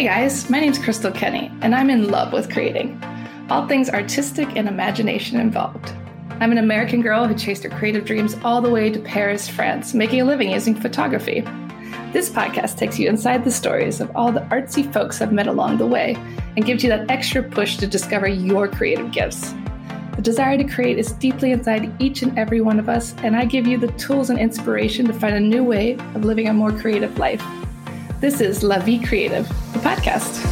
Hey guys, my name's Crystal Kenny, and I'm in love with creating. All things artistic and imagination involved. I'm an American girl who chased her creative dreams all the way to Paris, France, making a living using photography. This podcast takes you inside the stories of all the artsy folks I've met along the way and gives you that extra push to discover your creative gifts. The desire to create is deeply inside each and every one of us, and I give you the tools and inspiration to find a new way of living a more creative life. This is La Vie Creative, the podcast.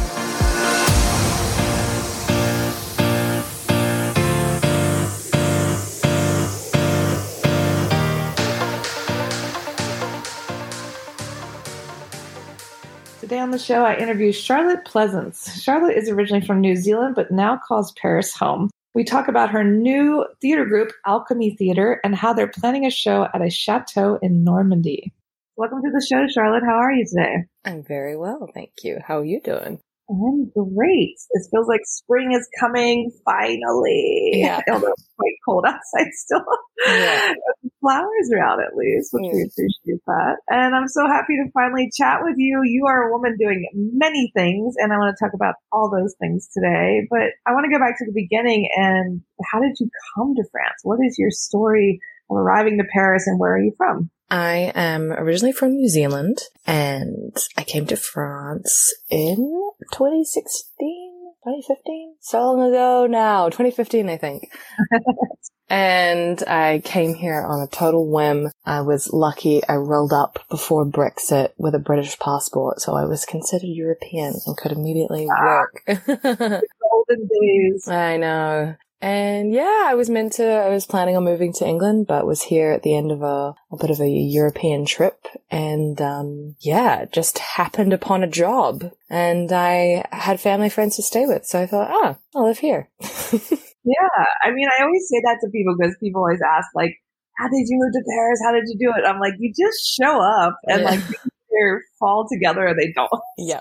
Today on the show, I interview Charlotte Pleasants. Charlotte is originally from New Zealand, but now calls Paris home. We talk about her new theater group, Alchemy Theater, and how they're planning a show at a chateau in Normandy. Welcome to the show, Charlotte. How are you today? I'm very well, thank you. How are you doing? I'm great. It feels like spring is coming finally. Yeah. Although it's quite cold outside still. Yeah. Flowers are out at least, which we appreciate that. And I'm so happy to finally chat with you. You are a woman doing many things, and I want to talk about all those things today. But I want to go back to the beginning and how did you come to France? What is your story of arriving to Paris and where are you from? I am originally from New Zealand and I came to France in 2016, 2015? So long ago now, 2015, I think. and I came here on a total whim. I was lucky I rolled up before Brexit with a British passport, so I was considered European and could immediately ah. work. Golden days. I know. And yeah, I was meant to, I was planning on moving to England, but was here at the end of a, a bit of a European trip. And, um, yeah, just happened upon a job and I had family friends to stay with. So I thought, ah, I'll live here. Yeah, I mean, I always say that to people because people always ask, like, "How did you move to Paris? How did you do it?" I'm like, you just show up, and Yeah. like either fall together or they don't. yeah.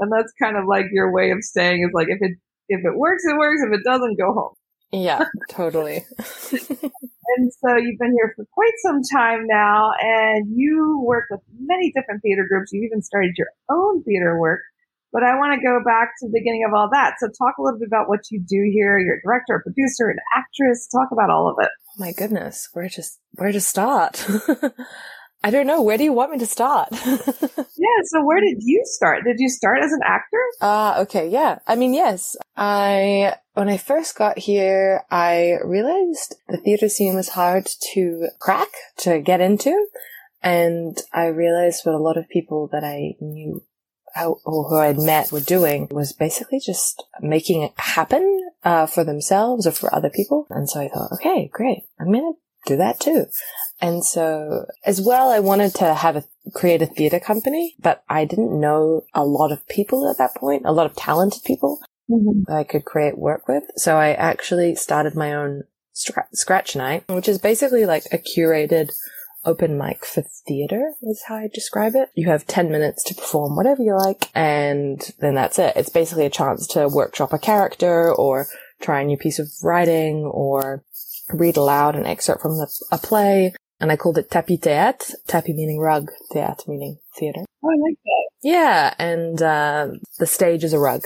And that's kind of like your way of saying is like, if it if it works, it works. If it doesn't, go home. Yeah, totally. And so you've been here for quite some time now, and you work with many different theater groups. You even started your own theater work. But I want to go back to the beginning of all that. So talk a little bit about what you do here. You're a director, a producer, an actress. Talk about all of it. Oh my goodness, where to, where to start? I don't know. Where do you want me to start? Yeah. So where did you start? Did you start as an actor? Ah, okay, yeah. I mean, yes. I, when I first got here, I realized the theater scene was hard to crack, to get into. And I realized what a lot of people that I knew how, or who I'd met were doing was basically just making it happen, uh, for themselves or for other people. And so I thought, okay, great. I'm going to do that too. And so as well, I wanted to have a create a theater company, but I didn't know a lot of people at that point, a lot of talented people mm-hmm. that I could create work with. So I actually started my own scra- scratch night, which is basically like a curated open mic for theater is how I describe it. You have 10 minutes to perform whatever you like and then that's it. It's basically a chance to workshop a character or try a new piece of writing or read aloud an excerpt from the, a play. And I called it tapis théâtre, tapis meaning rug, théâtre meaning theater. Oh, I like that. Yeah, and uh, the stage is a rug,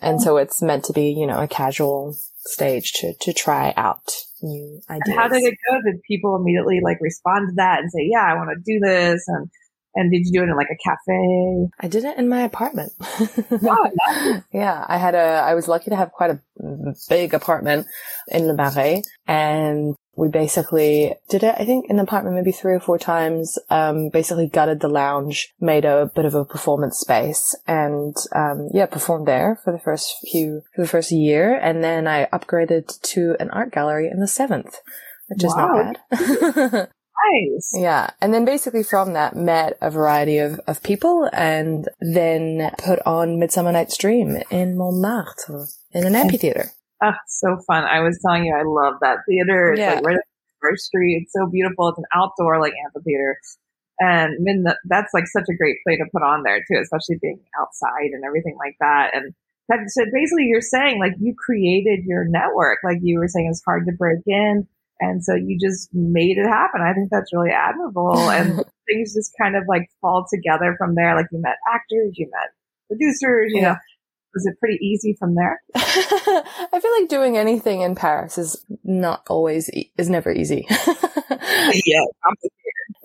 and so it's meant to be, you know, a casual stage to to try out new ideas. And how did it go? Did people immediately like respond to that and say, "Yeah, I want to do this"? And and did you do it in like a cafe? I did it in my apartment. Wow, nice. yeah, I had a. I was lucky to have quite a big apartment in Le Marais, and we basically did it. I think in the apartment maybe three or four times. Um, basically gutted the lounge, made a bit of a performance space, and um, yeah, performed there for the first few for the first year, and then I upgraded to an art gallery in the seventh, which is not bad. Nice. Yeah. And then basically from that met a variety of, of people and then put on Midsummer Night's Dream in Montmartre in an amphitheater. Oh, so fun. I was telling you, I love that theater. It's Yeah. like right First Street. It's so beautiful. It's an outdoor like amphitheater. And that's like such a great play to put on there too, especially being outside and everything like that. And that, so basically you're saying like you created your network, like you were saying it's hard to break in. And so you just made it happen. I think that's really admirable. And things just kind of like fall together from there. Like you met actors, you met producers, you Yeah. know. Was it pretty easy from there? I feel like doing anything in Paris is not always e- is never easy. yeah.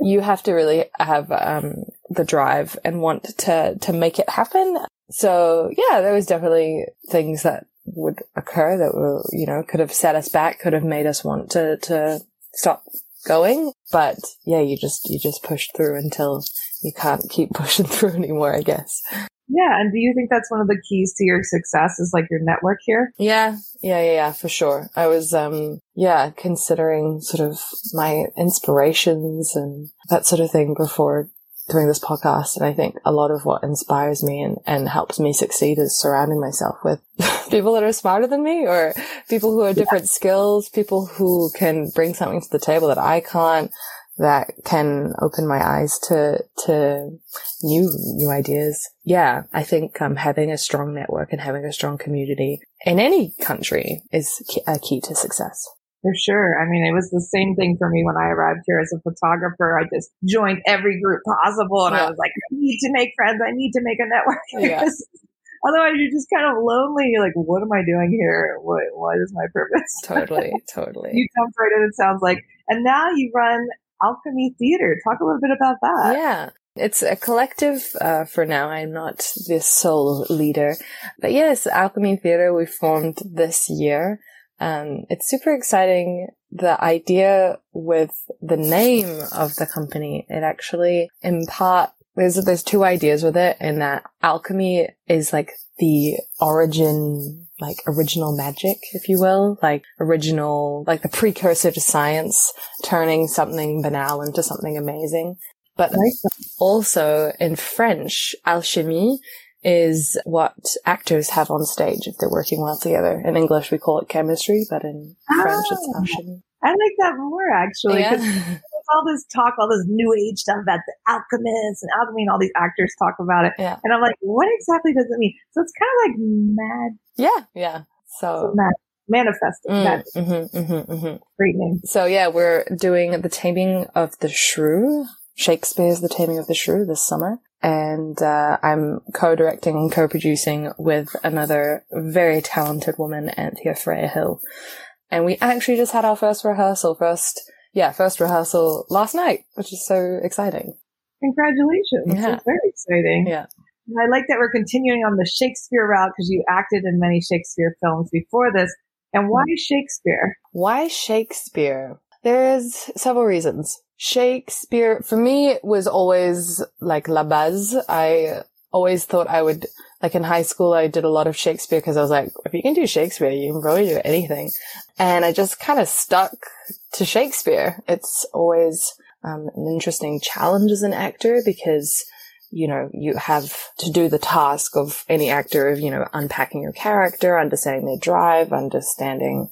you have to really have um, the drive and want to to make it happen. So yeah, there was definitely things that would occur that were you know could have set us back, could have made us want to to stop going. But yeah, you just you just push through until you can't keep pushing through anymore. I guess. Yeah. And do you think that's one of the keys to your success is like your network here? Yeah, yeah, yeah, yeah, for sure. I was, um, yeah, considering sort of my inspirations and that sort of thing before doing this podcast. And I think a lot of what inspires me and, and helps me succeed is surrounding myself with people that are smarter than me or people who have different skills, people who can bring something to the table that I can't, that can open my eyes to, to new, new ideas. Yeah. I think, um, having a strong network and having a strong community in any country is a key to success. For sure. I mean, it was the same thing for me when I arrived here as a photographer. I just joined every group possible and Yeah. I was like, I need to make friends. I need to make a network. Yeah. Otherwise, you're just kind of lonely. You're like, what am I doing here? What, what is my purpose? Totally. Totally. you jumped right in, it sounds like. And now you run Alchemy Theater. Talk a little bit about that. Yeah. It's a collective uh, for now. I'm not the sole leader. But yes, Alchemy Theater we formed this year. Um, it's super exciting. The idea with the name of the company, it actually in part, there's, there's two ideas with it in that alchemy is like the origin, like original magic, if you will, like original, like the precursor to science, turning something banal into something amazing. But also in French, alchemy is what actors have on stage if they're working well together. In English, we call it chemistry, but in French, it's Ah. alchemy. I like that more actually Yeah. All this talk, all this new age stuff about the alchemists and alchemy, and all these actors talk about it. Yeah. And I'm like, what exactly does it mean? So it's kind of like mad, yeah, yeah. So, mad manifesting. mm, That mhm, mhm, mhm. great name. so yeah, we're doing the Taming of the Shrew, Shakespeare's The Taming of the Shrew this summer. And uh, I'm co-directing and co-producing with another very talented woman, Anthea Freya Hill. And we actually just had our first rehearsal, first, yeah, first rehearsal last night, which is so exciting. Congratulations. Yeah. That's very exciting. Yeah. And I like that we're continuing on the Shakespeare route because you acted in many Shakespeare films before this. And why Mm. Shakespeare? Why Shakespeare? There's several reasons. Shakespeare, for me, was always like la base. I always thought I would, like in high school, I did a lot of Shakespeare because I was like, if you can do Shakespeare, you can probably do anything. And I just kind of stuck to Shakespeare. It's always um, an interesting challenge as an actor because you know, you have to do the task of any actor of, you know, unpacking your character, understanding their drive, understanding,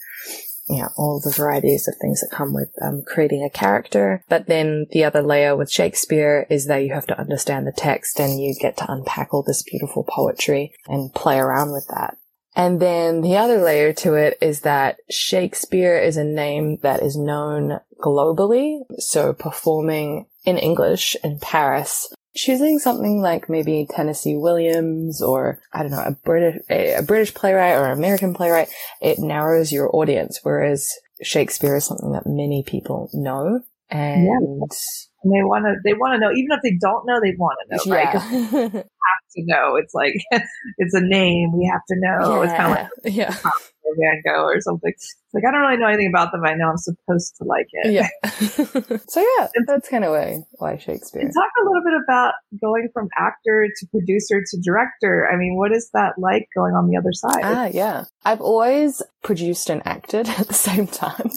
you know, all the varieties of things that come with um, creating a character. But then the other layer with Shakespeare is that you have to understand the text and you get to unpack all this beautiful poetry and play around with that. And then the other layer to it is that Shakespeare is a name that is known globally. So performing in English in Paris choosing something like maybe Tennessee Williams or I don't know a British a, a British playwright or an American playwright, it narrows your audience. Whereas Shakespeare is something that many people know, and And they want to, they want to know, even if they don't know, they want to know, right? yeah, have to know. It's like, it's a name. We have to know. It's kind of like yeah, Van Gogh or something. Like, I don't really know anything about them. I know I'm supposed to like it. yeah. so yeah, that's kind of why why Shakespeare. And talk a little bit about going from actor to producer to director. I mean, what is that like going on the other side? Ah, yeah. I've always produced and acted at the same time.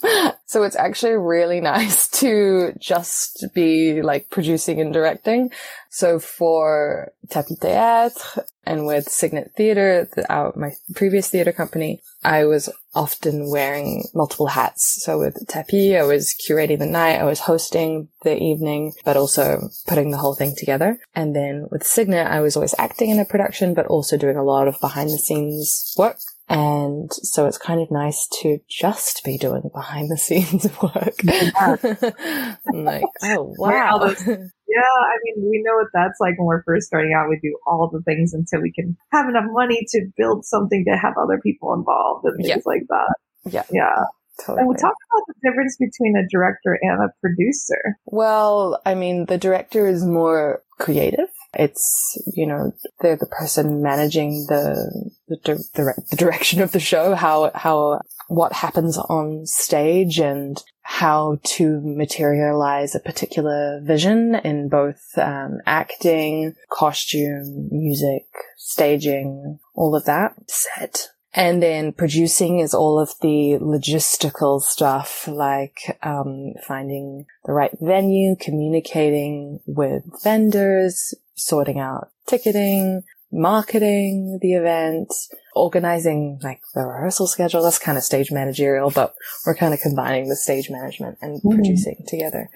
So it's actually really nice to just be like producing and directing. So for Tapis Théâtre and with Cygnet Theatre, the, our, my previous theatre company, I was often wearing multiple hats. So with Tapis, I was curating the night, I was hosting the evening, but also putting the whole thing together. And then with Cygnet, I was always acting in a production, but also doing a lot of behind the scenes work. And so it's kind of nice to just be doing behind the scenes work. I'm like, oh wow. Yeah, I mean, we know what that's like when we're first starting out. We do all the things until we can have enough money to build something to have other people involved and things Yeah. like that. Yeah. Yeah. Totally. And we'll talk about the difference between a director and a producer. Well, I mean, the director is more creative. It's, you know, they're the person managing the, the, di- the, the direction of the show, how, how, what happens on stage and how to materialize a particular vision in both um, acting, costume, music, staging, all of that set. And then producing is all of the logistical stuff like um, finding the right venue, communicating with vendors, sorting out ticketing, marketing the event, organizing like the rehearsal schedule. That's kind of stage managerial, but we're kind of combining the stage management and Mhm. producing together.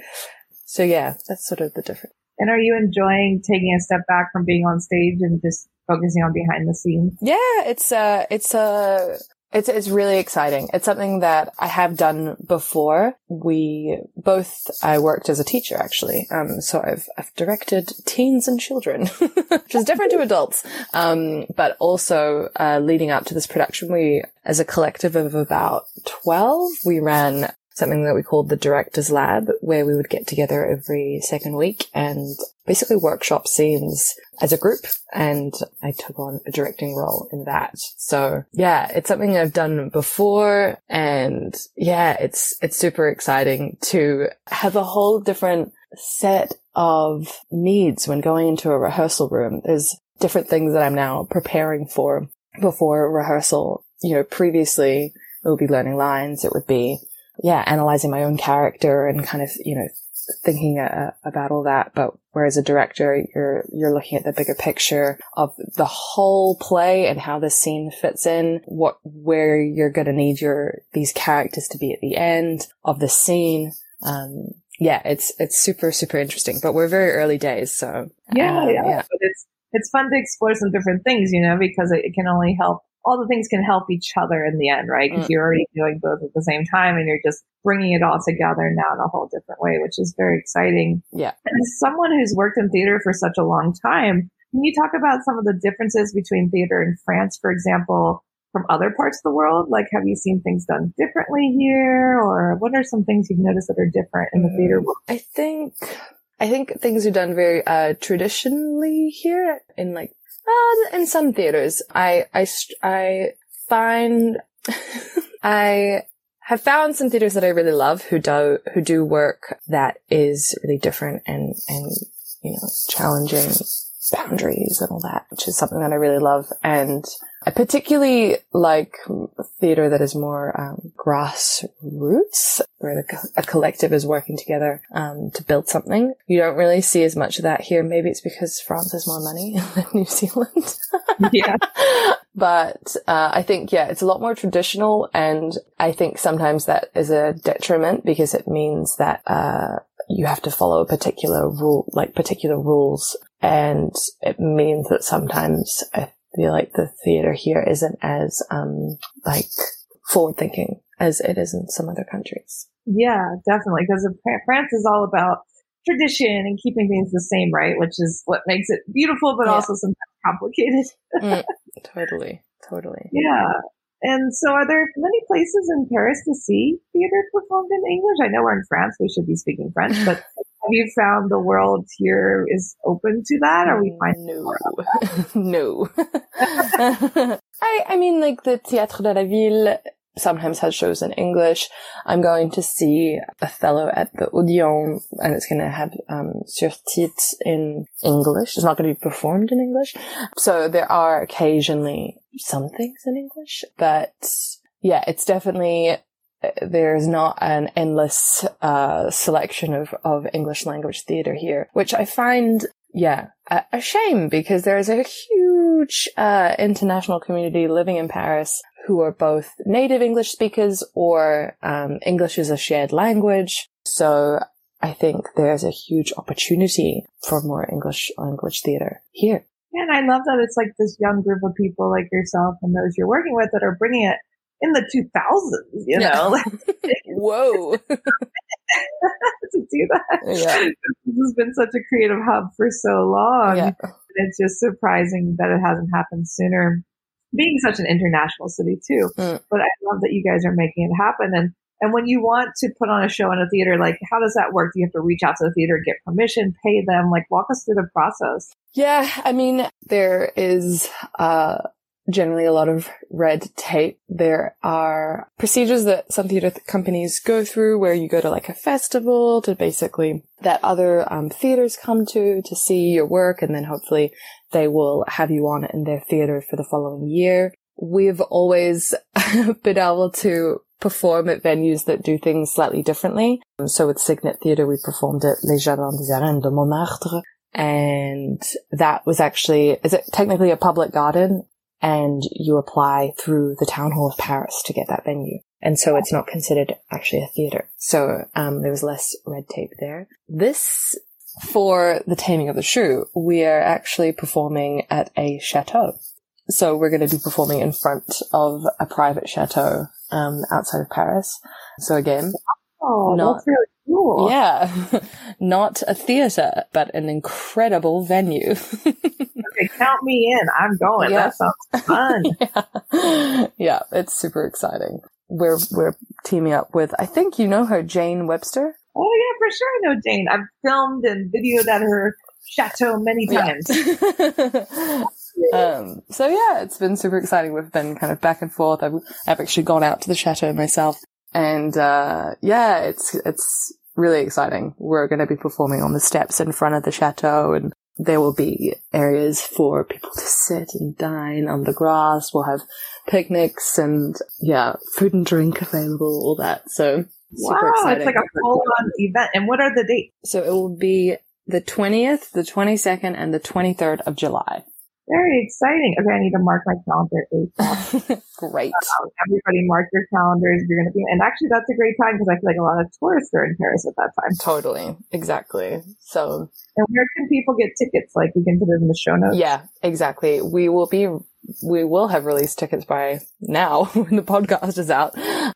So yeah, that's sort of the difference. And are you enjoying taking a step back from being on stage and just focusing on behind the scenes? Yeah, it's uh it's uh it's it's really exciting. It's something that I have done before. We both I worked as a teacher actually. Um so I've I've directed teens and children, which is different to adults. Um but also uh leading up to this production we as a collective of about 12 we ran something that we called the directors lab where we would get together every second week and basically workshop scenes as a group and I took on a directing role in that. So yeah, it's something I've done before and yeah, it's, it's super exciting to have a whole different set of needs when going into a rehearsal room. There's different things that I'm now preparing for before rehearsal. You know, previously it would be learning lines. It would be, yeah, analyzing my own character and kind of, you know, thinking uh, about all that. But whereas a director, you're, you're looking at the bigger picture of the whole play and how the scene fits in, what, where you're going to need your, these characters to be at the end of the scene. Um, yeah, it's, it's super, super interesting, but we're very early days. So Yeah, um, yeah. But it's it's fun to explore some different things, you know, because it, it can only help. All the things can help each other in the end, right? Because Mm. you're already doing both at the same time, and you're just bringing it all together now in a whole different way, which is very exciting. Yeah. And as someone who's worked in theater for such a long time, can you talk about some of the differences between theater in France, for example, from other parts of the world? Like, have you seen things done differently here, or what are some things you've noticed that are different in the Mm. theater world? I think I think things are done very uh traditionally here in like in some theaters. I I I find I have found some theaters that I really love who do who do work that is really different and and you know challenging boundaries and all that, which is something that I really love. And I particularly like theater that is more um, grassroots, where the, a collective is working together um, to build something. You don't really see as much of that here. Maybe it's because France has more money than New Zealand. Yeah. but uh, I think yeah, it's a lot more traditional, and I think sometimes that is a detriment because it means that uh, you have to follow a particular rule, like particular rules, and it means that sometimes I feel like the theater here isn't as um like forward thinking as it is in some other countries. Yeah, definitely. Because France is all about tradition and keeping things the same, right? Which is what makes it beautiful, but Yeah. also sometimes complicated. Totally, totally. Yeah. And so, are there many places in Paris to see theater performed in English? I know we're in France; we should be speaking French. But have you found the world here is open to that, or we find no, no. I I mean, like the Théâtre de la Ville sometimes has shows in English. I'm going to see Othello at the Odeon, and it's going to have um, surtitres in English. It's not going to be performed in English, so there are occasionally some things in English, but yeah, it's definitely there's not an endless uh, selection of, of English language theater here, which I find, yeah, a, a shame because there is a huge uh, international community living in Paris who are both native English speakers or um, English is a shared language. So I think there's a huge opportunity for more English language theater here. Yeah, And I love that it's like this young group of people like yourself and those you're working with that are bringing it in the 2000s, you know? Whoa. to do that. Yeah. this has been such a creative hub for so long. Yeah. It's just surprising that it hasn't happened sooner. Being such an international city too. Mm. But I love that you guys are making it happen. And and when you want to put on a show in a theater, like how does that work? Do you have to reach out to the theater, get permission, pay them? Like walk us through the process. Yeah, I mean, there is uh generally a lot of red tape. There are procedures that some theater th- companies go through where you go to like a festival to basically that other um, theaters come to to see your work and then hopefully they will have you on in their theater for the following year. We've always been able to perform at venues that do things slightly differently. So with Cygnet Theatre, we performed at Les Jardins des Arènes de Montmartre. And that was actually, is it technically a public garden? And you apply through the town hall of Paris to get that venue. And so it's not considered actually a theater. So um, there was less red tape there. This, for the taming of the shrew, we are actually performing at a chateau. So we're going to be performing in front of a private chateau um, outside of Paris. So again, oh, not, that's really cool. Yeah, not a theater, but an incredible venue. okay, count me in. I'm going. Yeah. That sounds fun. yeah. yeah, it's super exciting. We're we're teaming up with. I think you know her, Jane Webster. Oh yeah, for sure I know Jane. I've filmed and videoed at her chateau many times. Yeah. um, so yeah, it's been super exciting. We've been kind of back and forth. I've, I've actually gone out to the chateau myself, and uh, yeah, it's it's really exciting. We're going to be performing on the steps in front of the chateau, and there will be areas for people to sit and dine on the grass. We'll have picnics and yeah, food and drink available, all that. So wow, exciting. it's like a full on event. And what are the dates? So it will be the 20th, the 22nd, and the 23rd of July. Very exciting. Okay, I need to mark my calendar great. Um, everybody mark your calendars. You're going to be, and actually that's a great time because I feel like a lot of tourists are in Paris at that time. Totally. Exactly. So. And where can people get tickets? Like we can put it in the show notes. Yeah, exactly. We will be, we will have released tickets by now when the podcast is out.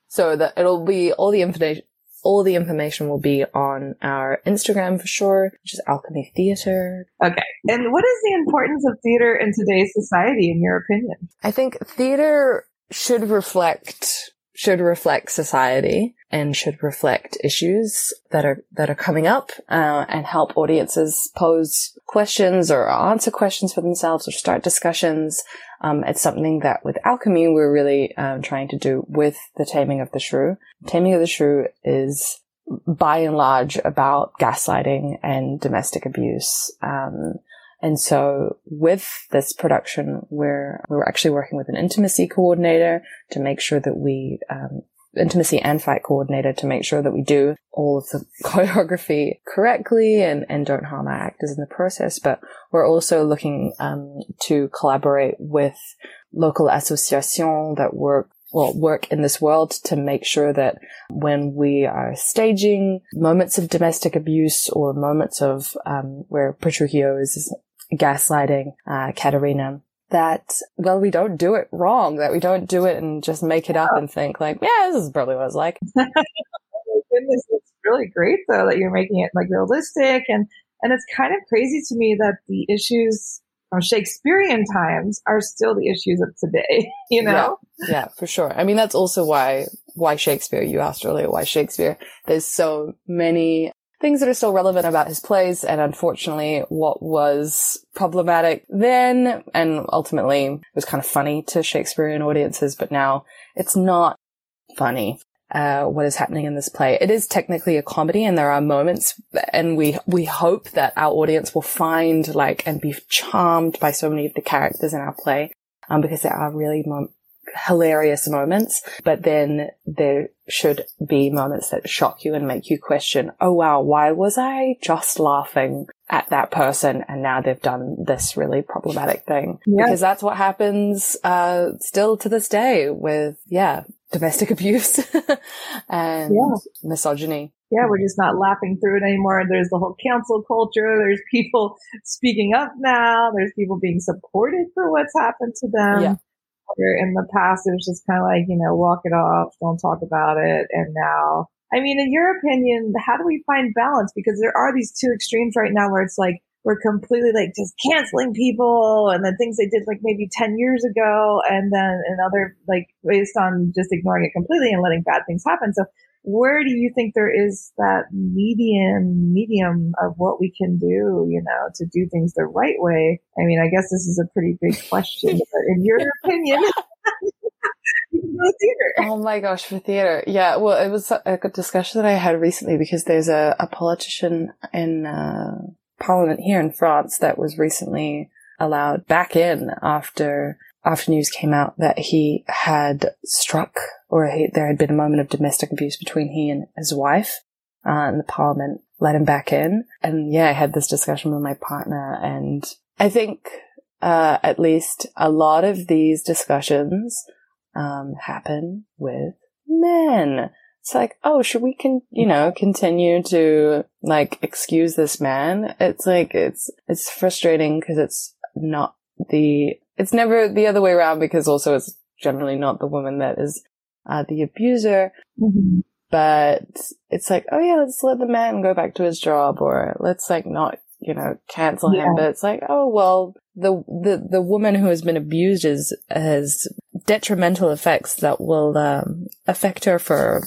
So that it'll be all the information, all the information will be on our Instagram for sure, which is Alchemy Theatre. Okay. And what is the importance of theater in today's society, in your opinion? I think theater should reflect should reflect society and should reflect issues that are that are coming up uh, and help audiences pose questions or answer questions for themselves or start discussions um, it's something that with alchemy we're really um, trying to do with the taming of the shrew. Taming of the shrew is by and large about gaslighting and domestic abuse. Um, and so with this production, we're, we're actually working with an intimacy coordinator to make sure that we, um, intimacy and fight coordinator to make sure that we do all of the choreography correctly and, and don't harm our actors in the process. But we're also looking um, to collaborate with local associations that work well, work in this world to make sure that when we are staging moments of domestic abuse or moments of um, where Petruchio is gaslighting uh, Katherina, that, well, we don't do it wrong, that we don't do it and just make it up and think like, yeah, this is probably what it's like. oh goodness, it's really great though that you're making it like realistic and, and it's kind of crazy to me that the issues from Shakespearean times are still the issues of today, you know? Yeah, yeah, for sure. I mean, that's also why, why Shakespeare, you asked earlier, why Shakespeare. There's so many things that are still relevant about his plays and unfortunately what was problematic then and ultimately was kind of funny to Shakespearean audiences, but now it's not funny. Uh, what is happening in this play. It is technically a comedy and there are moments and we, we hope that our audience will find like and be charmed by so many of the characters in our play. Um, because there are really mom- hilarious moments, but then there should be moments that shock you and make you question, oh wow, why was I just laughing at that person and now they've done this really problematic thing? Because that's what happens, uh, still to this day with, yeah, domestic abuse and yeah. misogyny. Yeah, we're just not laughing through it anymore. There's the whole cancel culture. There's people speaking up now. There's people being supported for what's happened to them. Yeah in the past it was just kind of like you know walk it off don't talk about it and now I mean, in your opinion, how do we find balance? Because there are these two extremes right now where it's like we're completely like just canceling people and then things they did like maybe 10 years ago and then another like based on just ignoring it completely and letting bad things happen. So where do you think there is that medium medium of what we can do, you know, to do things the right way? I mean, I guess this is a pretty big question, but in your opinion, Oh my gosh, for theater. Yeah, well, it was a, a discussion that I had recently because there's a, a politician in uh, Parliament here in France that was recently allowed back in after after news came out that he had struck or he, there had been a moment of domestic abuse between he and his wife, uh, and the Parliament let him back in. And yeah, I had this discussion with my partner, and I think uh, at least a lot of these discussions um, happen with men. It's like, oh, should we can, you know, continue to like excuse this man? It's like, it's, it's frustrating because it's not the, it's never the other way around because also it's generally not the woman that is uh, the abuser. Mm-hmm. But it's like, oh yeah, let's let the man go back to his job or let's like not, you know, cancel yeah. him. But it's like, oh, well, the, the, the woman who has been abused is, has detrimental effects that will um, affect her for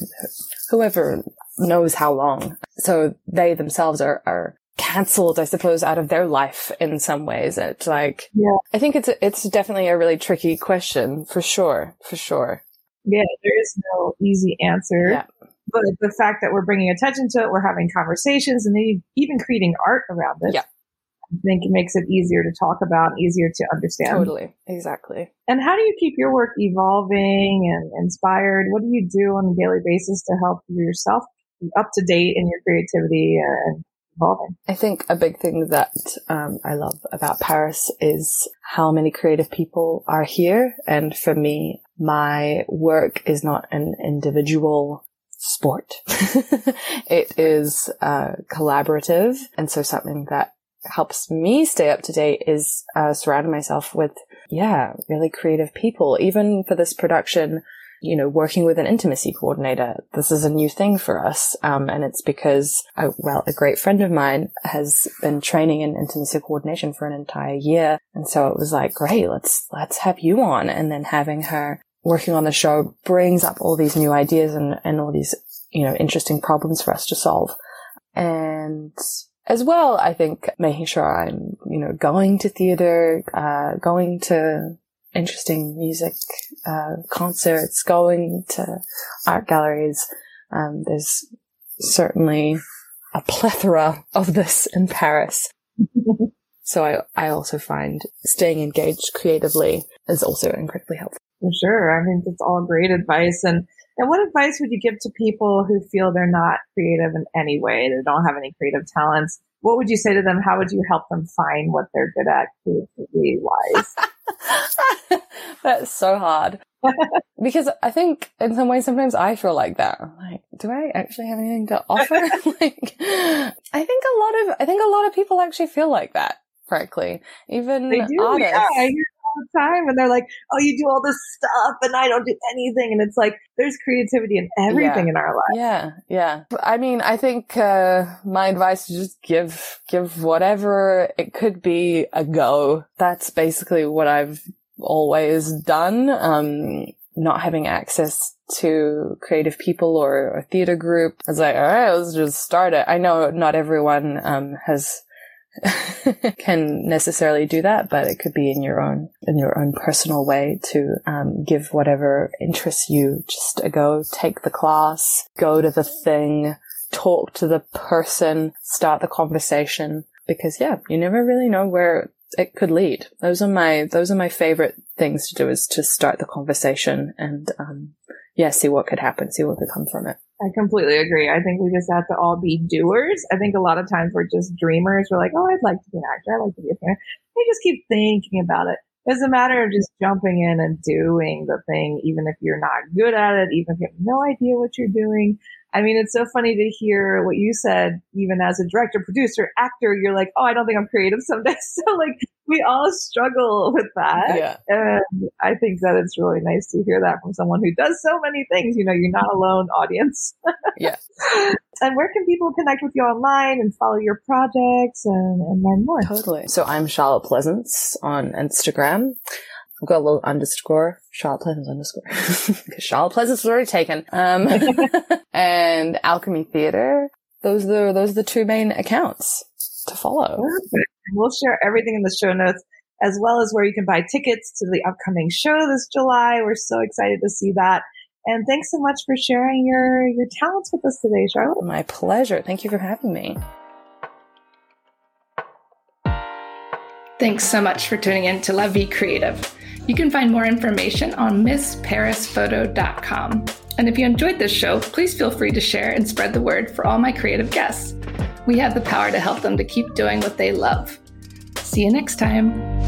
whoever knows how long. So they themselves are, are cancelled, I suppose, out of their life in some ways. It's like, yeah. I think it's, it's definitely a really tricky question for sure, for sure. Yeah, there is no easy answer. Yeah. But the fact that we're bringing attention to it, we're having conversations and even creating art around it. Yeah. I think it makes it easier to talk about, easier to understand. Totally. Exactly. And how do you keep your work evolving and inspired? What do you do on a daily basis to help yourself up to date in your creativity and evolving? I think a big thing that um, I love about Paris is how many creative people are here. And for me, my work is not an individual sport. it is uh, collaborative. And so something that helps me stay up to date is uh, surrounding myself with, yeah, really creative people. Even for this production, you know, working with an intimacy coordinator. This is a new thing for us. Um, and it's because, I, well, a great friend of mine has been training in intimacy coordination for an entire year. And so it was like, great, let's, let's have you on. And then having her working on the show brings up all these new ideas and, and all these, you know, interesting problems for us to solve. And as well, I think making sure I'm, you know, going to theater, uh, going to interesting music, uh, concerts, going to art galleries. Um, there's certainly a plethora of this in Paris. so I, I also find staying engaged creatively is also incredibly helpful. For sure. I mean, it's all great advice. And and what advice would you give to people who feel they're not creative in any way? They don't have any creative talents. What would you say to them? How would you help them find what they're good at creativity wise? That's so hard. because I think in some ways sometimes I feel like that. I'm like, do I actually have anything to offer? like, I think a lot of I think a lot of people actually feel like that. Frankly, even artists. Yeah, the time and they're like, oh, you do all this stuff and I don't do anything. And it's like, there's creativity in everything yeah. in our life. Yeah. Yeah. I mean, I think, uh, my advice is just give, give whatever it could be a go. That's basically what I've always done. Um, not having access to creative people or a theater group. I was like, all right, let's just start it. I know not everyone, um, has can necessarily do that, but it could be in your own in your own personal way to um, give whatever interests you just a go. Take the class, go to the thing, talk to the person, start the conversation. Because yeah, you never really know where it could lead. Those are my those are my favorite things to do is to start the conversation and um, yeah, see what could happen, see what could come from it. I completely agree. I think we just have to all be doers. I think a lot of times we're just dreamers. We're like, oh, I'd like to be an actor. I'd like to be a singer. We just keep thinking about it. It's a matter of just jumping in and doing the thing, even if you're not good at it, even if you have no idea what you're doing. I mean, it's so funny to hear what you said, even as a director, producer, actor, you're like, oh, I don't think I'm creative some days. So like, we all struggle with that. Yeah. And I think that it's really nice to hear that from someone who does so many things. You know, you're not alone, audience. Yeah. and where can people connect with you online and follow your projects and, and learn more? Totally. So I'm Charlotte Pleasants on Instagram. I've got a little underscore, Charlotte Pleasants underscore. Because Charlotte Pleasants was already taken. Um, and Alchemy Theater. Those are the, those are the two main accounts to follow. Perfect. We'll share everything in the show notes as well as where you can buy tickets to the upcoming show this July. We're so excited to see that. And thanks so much for sharing your, your talents with us today, Charlotte. My pleasure. Thank you for having me. Thanks so much for tuning in to La Vie Creative. You can find more information on MissParisPhoto.com. And if you enjoyed this show, please feel free to share and spread the word for all my creative guests. We have the power to help them to keep doing what they love. See you next time.